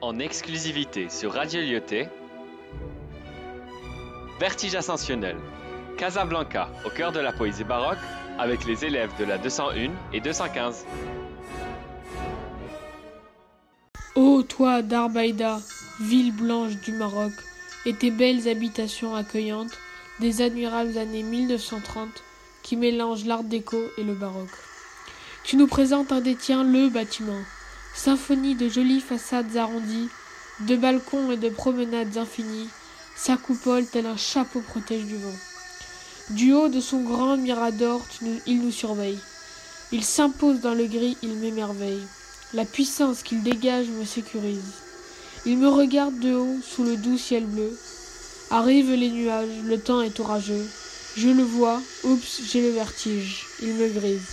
en exclusivité sur Radio Lyoté. Vertige ascensionnel. Casablanca, au cœur de la poésie baroque, avec les élèves de la 201 et 215. Ô toi, Darbaïda, ville blanche du Maroc, et tes belles habitations accueillantes des admirables années 1930 qui mélangent l'art déco et le baroque. Tu nous présentes un des le bâtiment, symphonie de jolies façades arrondies, de balcons et de promenades infinies, sa coupole tel un chapeau protège du vent. Du haut de son grand mirador, il nous surveille. Il s'impose dans le gris, il m'émerveille. La puissance qu'il dégage me sécurise. Il me regarde de haut sous le doux ciel bleu. Arrivent les nuages, le temps est orageux. Je le vois, oups, j'ai le vertige. Il me grise.